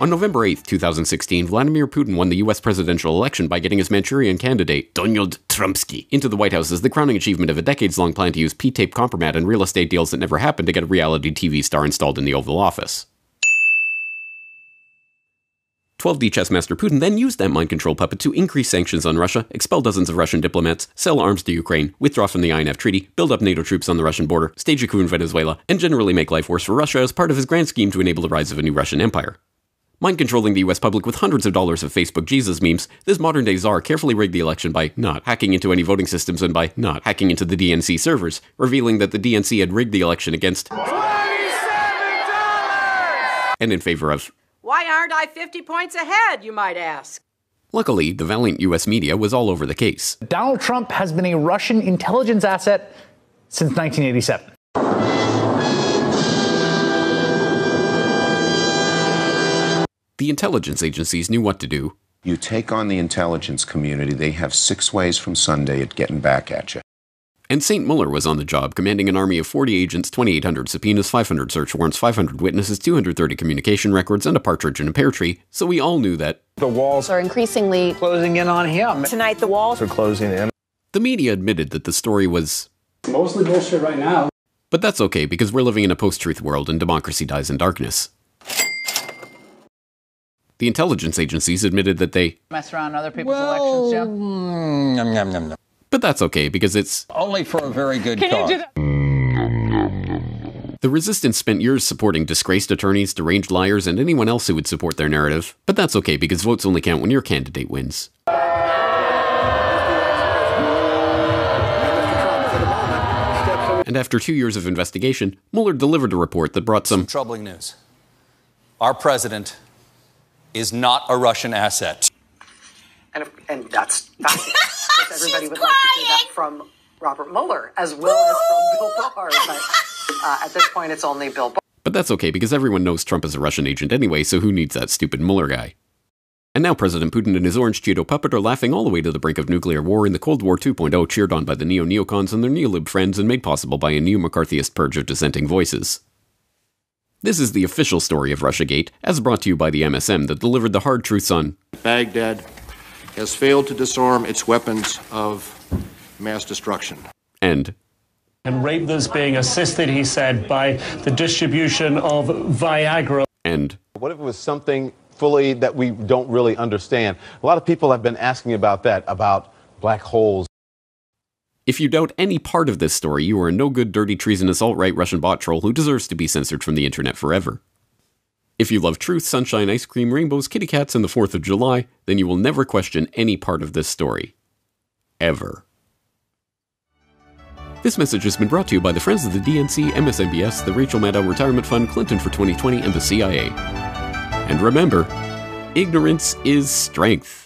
On November 8, 2016, Vladimir Putin won the US presidential election by getting his Manchurian candidate, Donald Trumpsky, into the White House as the crowning achievement of a decades long plan to use P tape compromat and real estate deals that never happened to get a reality TV star installed in the Oval Office. 12D chess master Putin then used that mind control puppet to increase sanctions on Russia, expel dozens of Russian diplomats, sell arms to Ukraine, withdraw from the INF Treaty, build up NATO troops on the Russian border, stage a coup in Venezuela, and generally make life worse for Russia as part of his grand scheme to enable the rise of a new Russian empire. Mind controlling the US public with hundreds of dollars of Facebook Jesus memes, this modern day czar carefully rigged the election by not hacking into any voting systems and by not hacking into the DNC servers, revealing that the DNC had rigged the election against $27! and in favor of. Why aren't I 50 points ahead, you might ask? Luckily, the valiant US media was all over the case. Donald Trump has been a Russian intelligence asset since 1987. The intelligence agencies knew what to do. You take on the intelligence community, they have six ways from Sunday at getting back at you. And St. Mueller was on the job, commanding an army of 40 agents, 2,800 subpoenas, 500 search warrants, 500 witnesses, 230 communication records, and a partridge in a pear tree, so we all knew that the walls are increasingly closing in on him. Tonight, the walls are closing in. The media admitted that the story was mostly bullshit right now. But that's okay because we're living in a post truth world and democracy dies in darkness. The intelligence agencies admitted that they mess around other people's well, elections, Jim. Mm, nom, nom, nom, nom. But that's okay because it's only for a very good Can cause. You do that? The resistance spent years supporting disgraced attorneys, deranged liars, and anyone else who would support their narrative. But that's okay because votes only count when your candidate wins. And after two years of investigation, Mueller delivered a report that brought some, some troubling news. Our president is not a Russian asset. And, and that's fascinating. because everybody would like to hear that from Robert Mueller as well as from Bill Barr. But uh, at this point, it's only Bill Barr. But that's okay because everyone knows Trump is a Russian agent anyway, so who needs that stupid Mueller guy? And now President Putin and his orange Cheeto puppet are laughing all the way to the brink of nuclear war in the Cold War 2.0, cheered on by the neo neocons and their neolib friends and made possible by a new McCarthyist purge of dissenting voices. This is the official story of Russiagate, as brought to you by the MSM that delivered the hard truths on Baghdad has failed to disarm its weapons of mass destruction. And and rape that's being assisted, he said, by the distribution of Viagra. And what if it was something fully that we don't really understand? A lot of people have been asking about that, about black holes. If you doubt any part of this story, you are a no good, dirty, treasonous alt right Russian bot troll who deserves to be censored from the internet forever. If you love truth, sunshine, ice cream, rainbows, kitty cats, and the 4th of July, then you will never question any part of this story. Ever. This message has been brought to you by the Friends of the DNC, MSNBS, the Rachel Maddow Retirement Fund, Clinton for 2020, and the CIA. And remember, ignorance is strength.